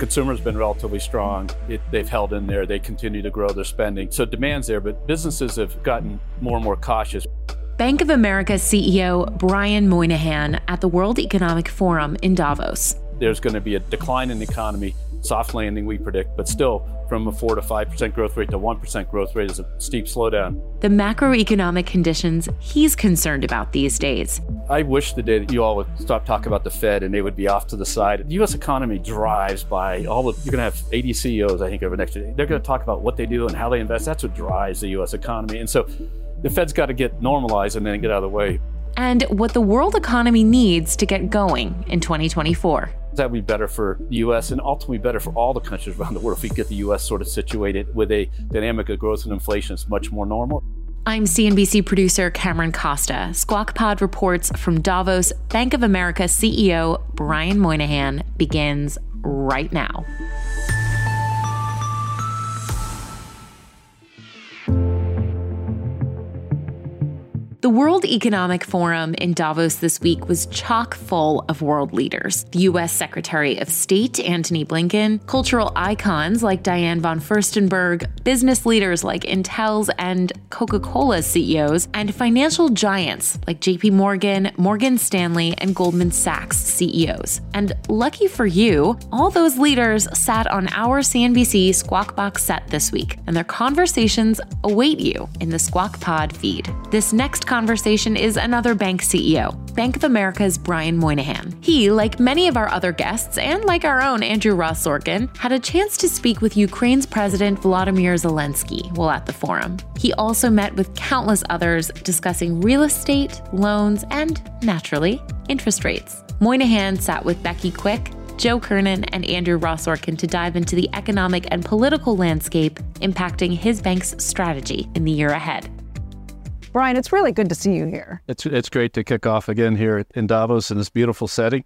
The consumer has been relatively strong. It, they've held in there. They continue to grow their spending. So demand's there, but businesses have gotten more and more cautious. Bank of America CEO Brian Moynihan at the World Economic Forum in Davos. There's going to be a decline in the economy, soft landing we predict, but still from a 4 to 5% growth rate to 1% growth rate is a steep slowdown. The macroeconomic conditions he's concerned about these days. I wish the day that you all would stop talking about the Fed and they would be off to the side. The U.S. economy drives by all of, you're going to have 80 CEOs, I think, over the next year. They're going to talk about what they do and how they invest. That's what drives the U.S. economy. And so the Fed's got to get normalized and then get out of the way. And what the world economy needs to get going in 2024. That would be better for the U.S. and ultimately better for all the countries around the world if we get the U.S. sort of situated with a dynamic of growth and inflation that's much more normal. I'm CNBC producer Cameron Costa. Squawk Pod reports from Davos. Bank of America CEO Brian Moynihan begins right now. The World Economic Forum in Davos this week was chock full of world leaders. The U.S. Secretary of State Antony Blinken, cultural icons like Diane von Furstenberg, business leaders like Intel's and Coca Cola's CEOs, and financial giants like JP Morgan, Morgan Stanley, and Goldman Sachs CEOs. And lucky for you, all those leaders sat on our CNBC Squawk Box set this week, and their conversations await you in the Squawk Pod feed. This next conversation is another bank CEO, Bank of America's Brian Moynihan. He, like many of our other guests, and like our own Andrew Ross Sorkin, had a chance to speak with Ukraine's President Volodymyr Zelensky while at the forum. He also met with countless others discussing real estate, loans, and, naturally, interest rates. Moynihan sat with Becky Quick, Joe Kernen, and Andrew Ross Sorkin to dive into the economic and political landscape impacting his bank's strategy in the year ahead. Brian, it's really good to see you here. It's it's great to kick off again here in Davos in this beautiful setting.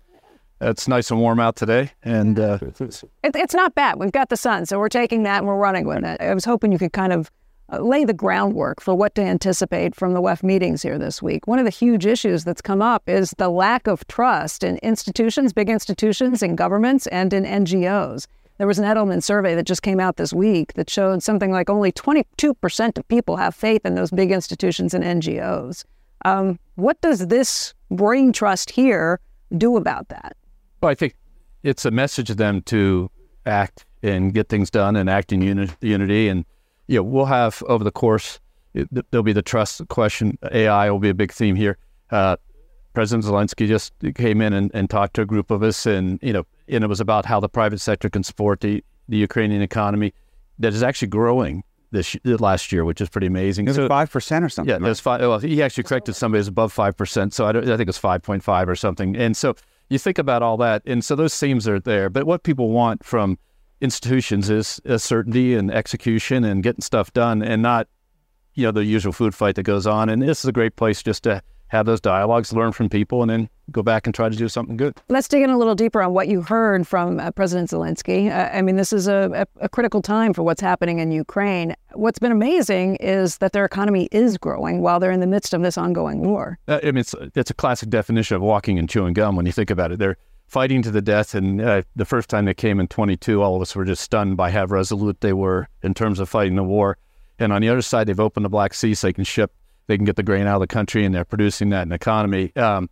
It's nice and warm out today, and uh, it, it's not bad. We've got the sun, so we're taking that and we're running with it. I was hoping you could kind of uh, lay the groundwork for what to anticipate from the WEF meetings here this week. One of the huge issues that's come up is the lack of trust in institutions, big institutions, in governments, and in NGOs. There was an Edelman survey that just came out this week that showed something like only 22% of people have faith in those big institutions and NGOs. Um, what does this brain trust here do about that? Well, I think it's a message to them to act and get things done and act in uni- unity. And you know, we'll have over the course, it, there'll be the trust question. AI will be a big theme here. Uh, President Zelensky just came in and, and talked to a group of us, and you know, and it was about how the private sector can support the, the Ukrainian economy that is actually growing this last year, which is pretty amazing. Is so, it five percent or something? Yeah, right? there's five. Well, he actually corrected somebody as above five percent, so I, I think it's five point five or something. And so you think about all that, and so those themes are there. But what people want from institutions is certainty and execution and getting stuff done, and not you know the usual food fight that goes on. And this is a great place just to have those dialogues, learn from people, and then go back and try to do something good. Let's dig in a little deeper on what you heard from uh, President Zelensky. Uh, I mean, this is a, a, a, critical time for what's happening in Ukraine. What's been amazing is that their economy is growing while they're in the midst of this ongoing war. Uh, I mean, it's, it's a classic definition of walking and chewing gum when you think about it. They're fighting to the death, and uh, the first time they came in 22, all of us were just stunned by how resolute they were in terms of fighting the war. And on the other side, they've opened the Black Sea so they can ship they can get the grain out of the country and they're producing that in the economy. Um,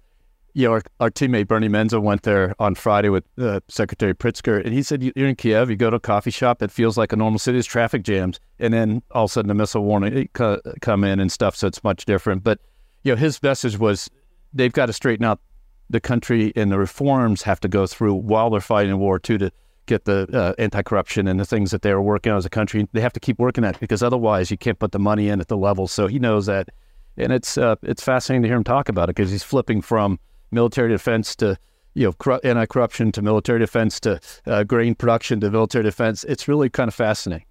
you know, our, our, teammate Bernie Mensah went there on Friday with uh, Secretary Pritzker, and he said, "You're in Kiev. You go to a coffee shop. It feels like a normal city. Traffic jams, and then all of a sudden the missile warning come in and stuff. So it's much different. But you know, his message was they've got to straighten out the country, and the reforms have to go through while they're fighting a war too to get the uh, anti-corruption and the things that they're working on as a country. They have to keep working at because otherwise you can't put the money in at the level. So he knows that." And it's uh, it's fascinating to hear him talk about it because he's flipping from military defense to you know corru- anti-corruption to military defense to uh, grain production to military defense. It's really kind of fascinating.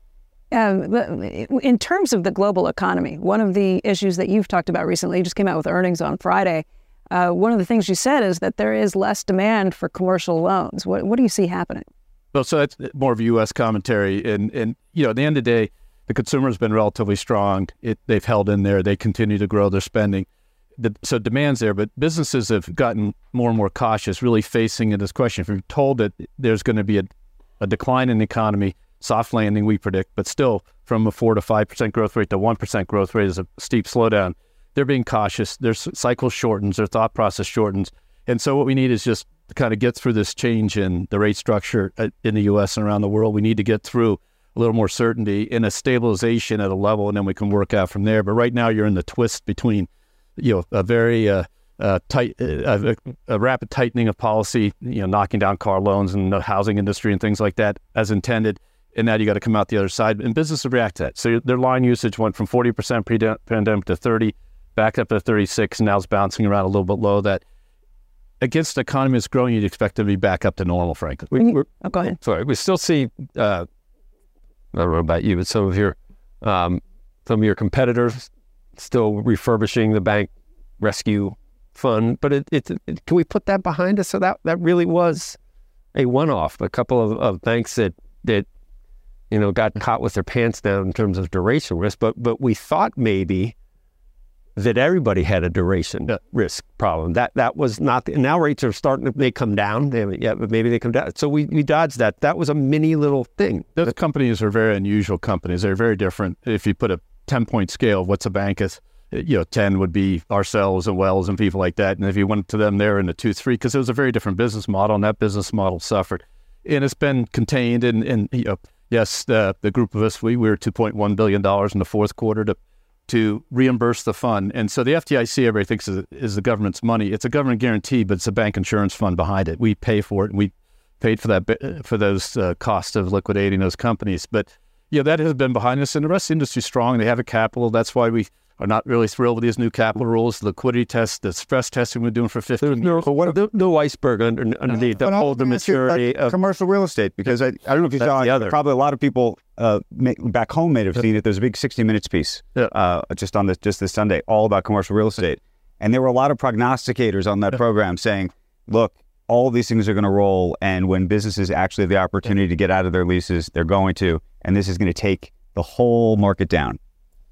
Um, in terms of the global economy, one of the issues that you've talked about recently, you just came out with earnings on Friday. Uh, one of the things you said is that there is less demand for commercial loans. What, what do you see happening? Well, so that's more of a U.S. commentary, and and you know, at the end of the day, the consumer has been relatively strong. It, they've held in there. They continue to grow their spending. The, so demand's there, but businesses have gotten more and more cautious, really facing this question. If you're told that there's going to be a, a decline in the economy, soft landing, we predict, but still from a four to five percent growth rate to one percent growth rate is a steep slowdown. They're being cautious. Their cycle shortens. Their thought process shortens. And so what we need is just to kind of get through this change in the rate structure uh, in the U.S. and around the world. We need to get through a little more certainty in a stabilization at a level, and then we can work out from there. But right now, you're in the twist between, you know, a very uh, uh, tight, uh, a, a, rapid tightening of policy, you know, knocking down car loans and the housing industry and things like that as intended, and now you got to come out the other side. And businesses react to that. So their line usage went from 40% pre-pandemic to 30, back up to 36, and now it's bouncing around a little bit low. That against the economy that's growing, you'd expect to be back up to normal, frankly. We, oh, go ahead. Sorry, we still see. Uh, I don't know about you, but some of your um, some of your competitors still refurbishing the bank rescue fund. But it, it, it, can we put that behind us? So that that really was a one-off. A couple of, of banks that that you know got caught with their pants down in terms of duration risk. But but we thought maybe that everybody had a duration yeah. risk problem. That that was not. The, now rates are starting to they come down. They yet, but maybe they come down. So we, we dodged that. That was a mini little thing. Those companies are very unusual companies. They're very different. If you put a ten point scale, what's a bank is, you know, ten would be ourselves and Wells and people like that. And if you went to them, they're in the two three because it was a very different business model, and that business model suffered. And it's been contained. And and you know, yes, the the group of us we, we were two point one billion dollars in the fourth quarter to to reimburse the fund. And so the FDIC, everybody thinks is, is, the government's money. It's a government guarantee, but it's a bank insurance fund behind it. We pay for it, and we paid for that for those uh, costs of liquidating those companies. But yeah, that has been behind us, and the rest of the industry strong. They have a capital. That's why we are not really thrilled with these new capital rules, the liquidity tests, the stress testing we're doing for 15 There's no, years. What, no, no iceberg under, underneath no. that hold the maturity of commercial real estate because I, I don't know if you saw it, probably a lot of people uh, back home may have seen it. There's a big 60 Minutes piece yeah. uh, just on this just this Sunday, all about commercial real estate, and there were a lot of prognosticators on that yeah. program saying, "Look, all these things are going to roll, and when businesses actually have the opportunity to get out of their leases, they're going to, and this is going to take the whole market down."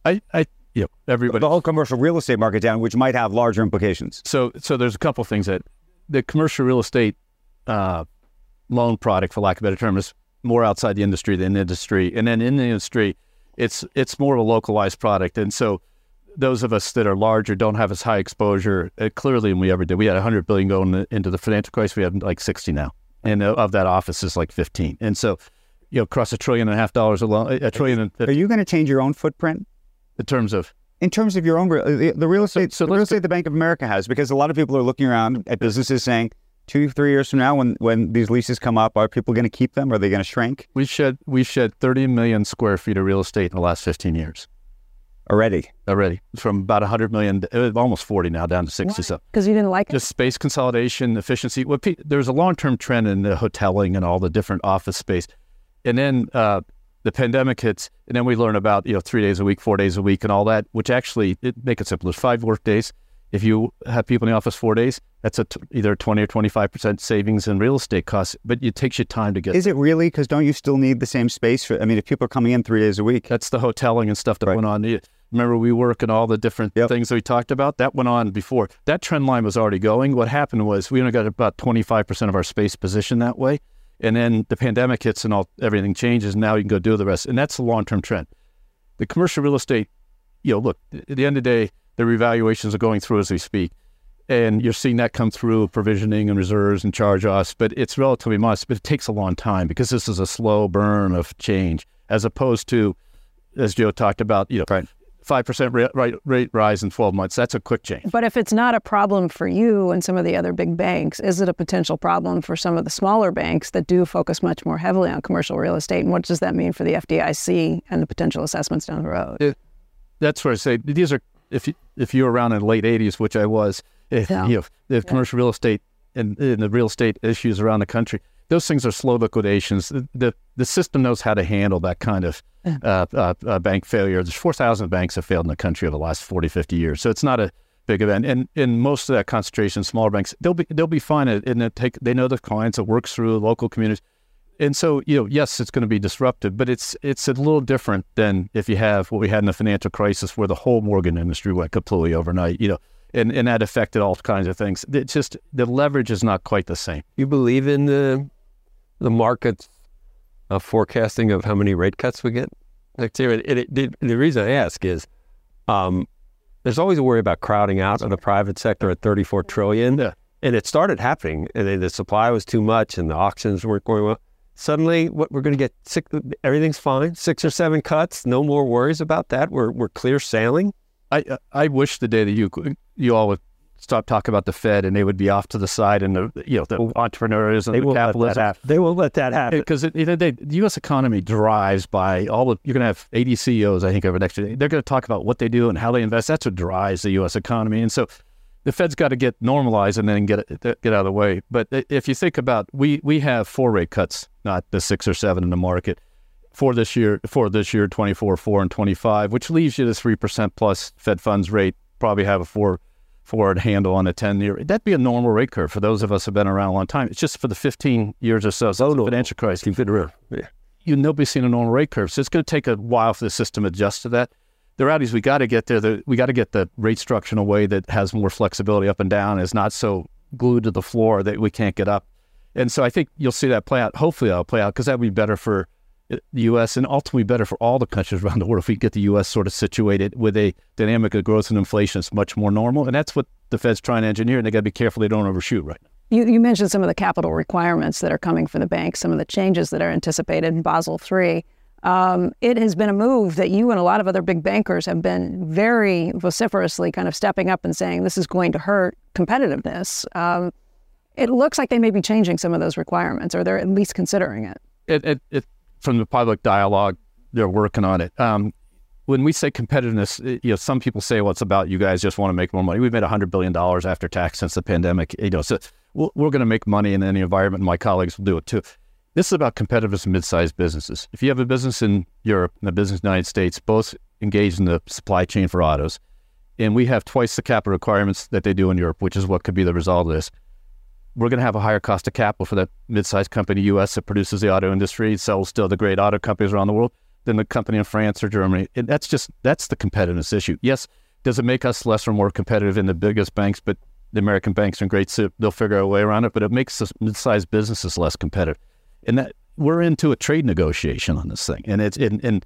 I, I Yep, everybody. The whole commercial real estate market down, which might have larger implications. So, so there's a couple things that the commercial real estate uh, loan product, for lack of a better term, is more outside the industry than the industry, and then in the industry, it's it's more of a localized product, and so those of us that are larger don't have as high exposure uh, clearly than we ever did. We had 100 billion going into the financial crisis. We have like 60 now, and uh, of that office is like 15, and so you know, across a trillion and a half dollars alone, a trillion. And, are you going to change your own footprint? In terms of in terms of your own the, the real estate so, so the real estate the Bank of America has because a lot of people are looking around at businesses saying two three years from now when when these leases come up are people going to keep them? Are they going to shrink? We shed we shed 30 million square feet of real estate in the last 15 years. Already? Already. From about 100 million uh, almost 40 now down to 60 so because you didn't like just it? space consolidation efficiency. What there's a long-term trend in the hoteling and all the different office space. And then uh, the pandemic hits, and then we learn about you know three days a week, four days a week, and all that. Which actually, it, make it simple. There's five work days. If you have people in the office four days, that's a t- either twenty or twenty five percent savings in real estate costs. But it takes you time to get. Is it really? Because don't you still need the same space for? I mean, if people are coming in three days a week, that's the hoteling and stuff that right. went on. Remember, WeWork and all the different yep. things that we talked about. That went on before. That trend line was already going. What happened was we only got about twenty five percent of our space positioned that way. And then the pandemic hits and all everything changes. And now you can go do the rest. And that's the long term trend. The commercial real estate, you know, look, at the end of the day, the revaluations are going through as we speak. And you're seeing that come through provisioning and reserves and charge offs, but it's relatively modest, but it takes a long time because this is a slow burn of change as opposed to, as Joe talked about, you know, right. 5% rate, rate rise in 12 months. That's a quick change. But if it's not a problem for you and some of the other big banks, is it a potential problem for some of the smaller banks that do focus much more heavily on commercial real estate? And what does that mean for the FDIC and the potential assessments down the road? It, that's where I say these are, if you, if you were around in the late 80s, which I was, if, yeah. you know, the yeah. commercial real estate and, and, the real estate issues around the country, those things are slow liquidations. The the, the system knows how to handle that kind of uh, uh, uh, bank failure. There's 4,000 banks have failed in the country over the last 40, 50 years. So it's not a big event. And in most of that concentration, smaller banks, they'll be they'll be fine. And they take they know the clients. It works through local communities. And so, you know, yes, it's going to be disruptive, but it's it's a little different than if you have what we had in the financial crisis, where the whole mortgage industry went completely overnight. You know, and, and that affected all kinds of things. It's just the leverage is not quite the same. You believe in the the market's uh, forecasting of how many rate cuts we get next year? And it, it, the reason I ask is, um, there's always a worry about crowding out of the private sector at 34 trillion. Yeah. And it started happening, and the supply was too much, and the auctions weren't going well suddenly what we're going to get six, everything's fine six or seven cuts no more worries about that we're, we're clear sailing I, I wish the day that you you all would stop talking about the Fed and they would be off to the side and the you know the entrepreneurs and they the capitalism. They won't let that happen because you know, the U.S. economy drives by all the. You're going to have 80 CEOs, I think, over next year. They're going to talk about what they do and how they invest. That's what drives the U.S. economy. And so the Fed's got to get normalized and then get get out of the way. But if you think about, we we have four rate cuts, not the six or seven in the market for this year. For this year, 24, four, and 25, which leaves you the three percent plus Fed funds rate. Probably have a four forward handle on a 10 year. That'd be a normal rate curve for those of us who've been around a long time. It's just for the 15 years or so since oh, no. the financial crisis. Keep it real. Yeah. You nobody's seen a normal rate curve. So it's going to take a while for the system to adjust to that the reality is we got to get there. The, we got to get the rate structure in a way that has more flexibility up and down, is not so glued to the floor that we can't get up. And so I think you'll see that play out. Hopefully, that'll play out because that would be better for the U.S. and ultimately better for all the countries around the world if we get the U.S. sort of situated with a dynamic of growth and inflation that's much more normal. And that's what the Fed's trying to engineer, and they got to be careful they don't overshoot right now. You, you, mentioned some of the capital requirements that are coming for the banks, some of the changes that are anticipated in Basel III. Um, it has been a move that you and a lot of other big bankers have been very vociferously kind of stepping up and saying this is going to hurt competitiveness. Um, it looks like they may be changing some of those requirements, or they're at least considering it. It, it, it from the public dialogue, they're working on it. Um, when we say competitiveness, you know, some people say, "Well, it's about you guys just want to make more money." We've made hundred billion dollars after tax since the pandemic. You know, so we're, we're going to make money in any environment. My colleagues will do it too. This is about competitiveness in mid-sized businesses. If you have a business in Europe and a business in the United States, both engaged in the supply chain for autos, and we have twice the capital requirements that they do in Europe, which is what could be the result of this. We're going to have a higher cost of capital for that mid-sized company U.S. that produces the auto industry, sells still the great auto companies around the world, than the company in France or Germany. And that's just that's the competitiveness issue. Yes, does it make us less or more competitive in the biggest banks? But the American banks are great, so they'll figure out a way around it. But it makes the mid-sized businesses less competitive and that we're into a trade negotiation on this thing, and it's and, and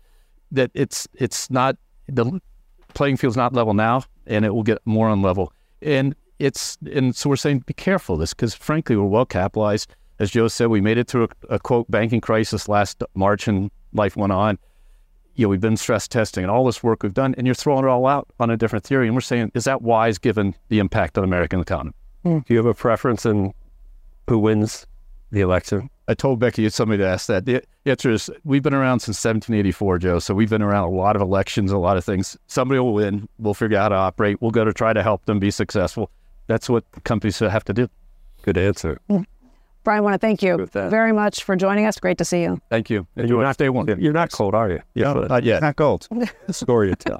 that it's it's not the playing field's not level now, and it will get more on level, and it's and so we're saying be careful of this because frankly we're well capitalized. As Joe said, we made it through a, a quote banking crisis last March, and life went on. You know, we've been stress testing and all this work we've done, and you're throwing it all out on a different theory. And we're saying, is that wise given the impact on American economy? Hmm. Do you have a preference in who wins the election? I told Becky you had somebody to ask that. The answer is we've been around since 1784, Joe. So we've been around a lot of elections, a lot of things. Somebody will win. We'll figure out how to operate. We'll go to try to help them be successful. That's what companies have to do. Good answer. Mm. Brian, I want to thank you very much for joining us. Great to see you. Thank you. You're not, stay one. You're not cold, are you? Yeah, no, not yet. Not cold. Story to tell.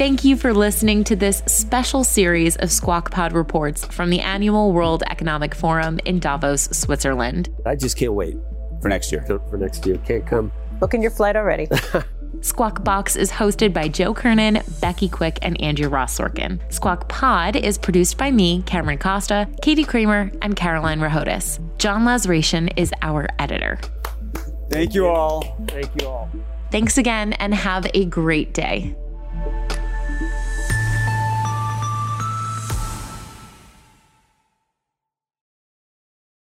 Thank you for listening to this special series of Squawk Pod reports from the annual World Economic Forum in Davos, Switzerland. I just can't wait for next year. For next year. Can't come. Booking your flight already. Squawk Box is hosted by Joe Kernen, Becky Quick, and Andrew Ross Sorkin. Squawk Pod is produced by me, Cameron Costa, Katie Kramer, and Caroline Rahotis. John Lazration is our editor. Thank you all. Thank you all. Thanks again, and have a great day.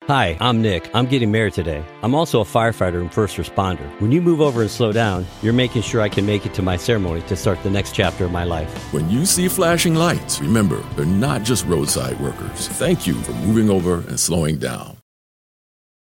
Hi, I'm Nick. I'm getting married today. I'm also a firefighter and first responder. When you move over and slow down, you're making sure I can make it to my ceremony to start the next chapter of my life. When you see flashing lights, remember, they're not just roadside workers. Thank you for moving over and slowing down.